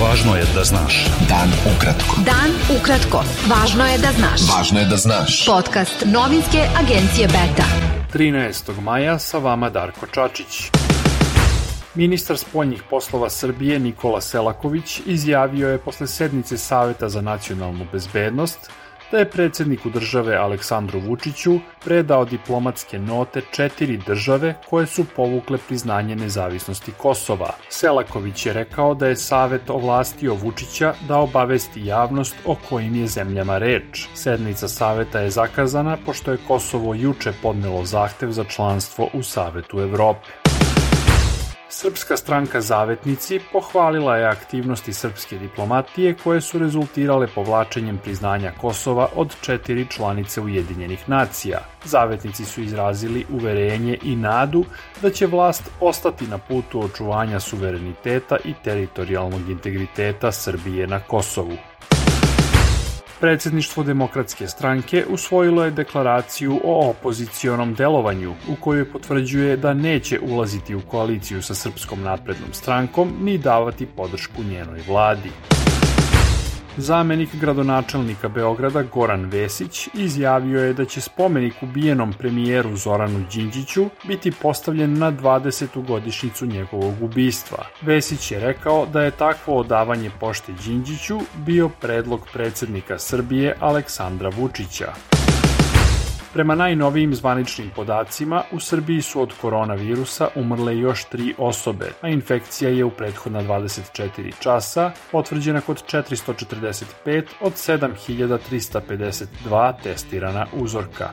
Važno je da znaš. Dan ukratko. Dan ukratko. Važno je da znaš. Važno je da znaš. Podcast novinske agencije Beta. 13. maja sa vama Darko Čačić. Ministar spoljnih poslova Srbije Nikola Selaković izjavio je posle sednice Saveta za nacionalnu bezbednost da je predsedniku države Aleksandru Vučiću predao diplomatske note četiri države koje su povukle priznanje nezavisnosti Kosova. Selaković je rekao da je Savet ovlastio Vučića da obavesti javnost o kojim je zemljama reč. Sednica Saveta je zakazana pošto je Kosovo juče podnelo zahtev za članstvo u Savetu Evrope. Srpska stranka Zavetnici pohvalila je aktivnosti srpske diplomatije koje su rezultirale povlačenjem priznanja Kosova od četiri članice Ujedinjenih nacija. Zavetnici su izrazili uverenje i nadu da će vlast ostati na putu očuvanja suvereniteta i teritorijalnog integriteta Srbije na Kosovu. Predsedništvo Demokratske stranke usvojilo je deklaraciju o opozicionom delovanju u kojoj potvrđuje da neće ulaziti u koaliciju sa Srpskom naprednom strankom ni davati podršku njenoj vladi. Zamenik gradonačelnika Beograda Goran Vesić izjavio je da će spomenik ubijenom premijeru Zoranu Đinđiću biti postavljen na 20. godišnicu njegovog ubistva. Vesić je rekao da je takvo odavanje pošte Đinđiću bio predlog predsednika Srbije Aleksandra Vučića. Prema najnovijim zvaničnim podacima, u Srbiji su od koronavirusa umrle još tri osobe, a infekcija je u prethodna 24 časa potvrđena kod 445 od 7352 testirana uzorka.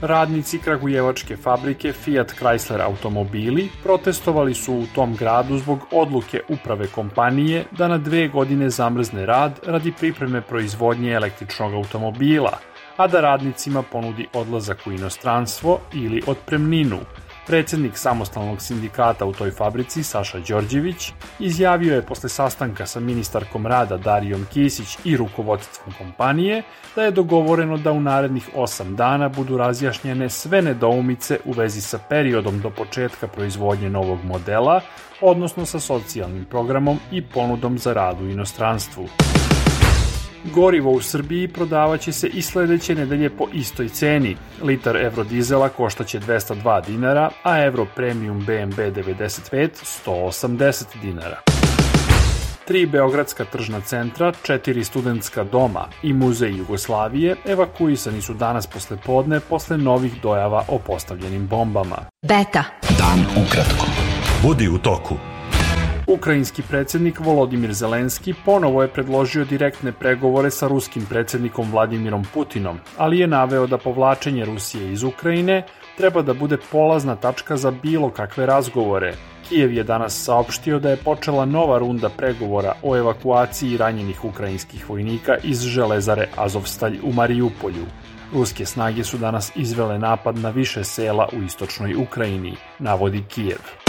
Radnici Kragujevačke fabrike Fiat Chrysler automobili protestovali su u tom gradu zbog odluke uprave kompanije da na dve godine zamrzne rad radi pripreme proizvodnje električnog automobila – a da radnicima ponudi odlazak u inostranstvo ili otpremninu. Predsednik samostalnog sindikata u toj fabrici, Saša Đorđević, izjavio je posle sastanka sa ministarkom rada Darijom Kisić i rukovodstvom kompanije da je dogovoreno da u narednih 8 dana budu razjašnjene sve nedoumice u vezi sa periodom do početka proizvodnje novog modela, odnosno sa socijalnim programom i ponudom za rad u inostranstvu. Gorivo u Srbiji prodavaće se i sledeće nedelje po istoj ceni. Litar evrodizela koštaće 202 dinara, a evro premium BMB 95 180 dinara. Tri beogradska tržna centra, četiri studentska doma i muzej Jugoslavije evakuisani su danas posle podne posle novih dojava o postavljenim bombama. Beta. Dan ukratko. Budi u toku. Ukrajinski predsednik Volodimir Zelenski ponovo je predložio direktne pregovore sa ruskim predsednikom Vladimirom Putinom, ali je naveo da povlačenje Rusije iz Ukrajine treba da bude polazna tačka za bilo kakve razgovore. Kijev je danas saopštio da je počela nova runda pregovora o evakuaciji ranjenih ukrajinskih vojnika iz železare Azovstalj u Marijupolju. Ruske snage su danas izvele napad na više sela u istočnoj Ukrajini, navodi Kijev.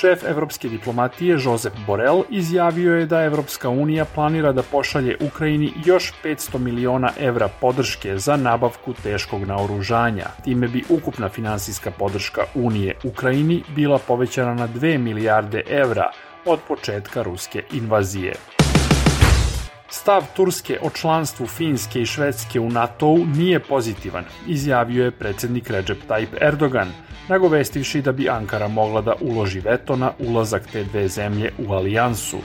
Šef evropske diplomatije Josep Borel izjavio je da Evropska unija planira da pošalje Ukrajini još 500 miliona evra podrške za nabavku teškog naoružanja. Time bi ukupna finansijska podrška Unije Ukrajini bila povećana na 2 milijarde evra od početka ruske invazije. Stav Turske o članstvu Finske i Švedske u NATO-u nije pozitivan, izjavio je predsednik Recep Tayyip Erdogan – nagovestivši da bi Ankara mogla da uloži veto na ulazak te dve zemlje u alijansu.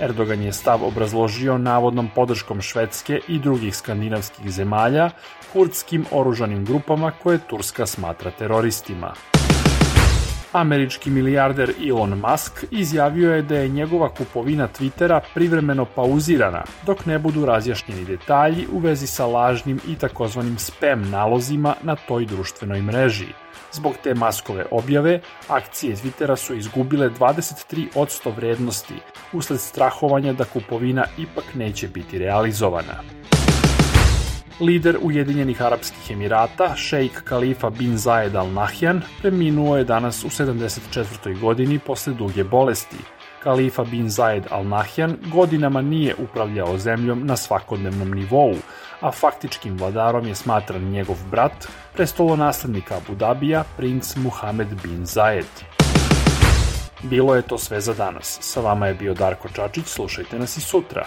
Erdogan je stav obrazložio navodnom podrškom Švedske i drugih skandinavskih zemalja kurdskim oružanim grupama koje Turska smatra teroristima. Američki milijarder Elon Musk izjavio je da je njegova kupovina Twittera privremeno pauzirana dok ne budu razjašnjeni detalji u vezi sa lažnim i takozvanim spam nalozima na toj društvenoj mreži. Zbog te maskove objave, akcije Twittera su izgubile 23% vrednosti usled strahovanja da kupovina ipak neće biti realizovana. Lider Ujedinjenih Arapskih Emirata, šejk Kalifa bin Zayed Al Nahyan, preminuo je danas u 74. godini posle duge bolesti. Kalifa bin Zayed Al Nahyan godinama nije upravljao zemljom na svakodnevnom nivou, a faktičkim vladarom je smatran njegov brat, prestolonaslednik Abu Dabija, princ Muhammed bin Zayed. Bilo je to sve za danas. Sa vama je bio Darko Čačić, slušajte nas i sutra.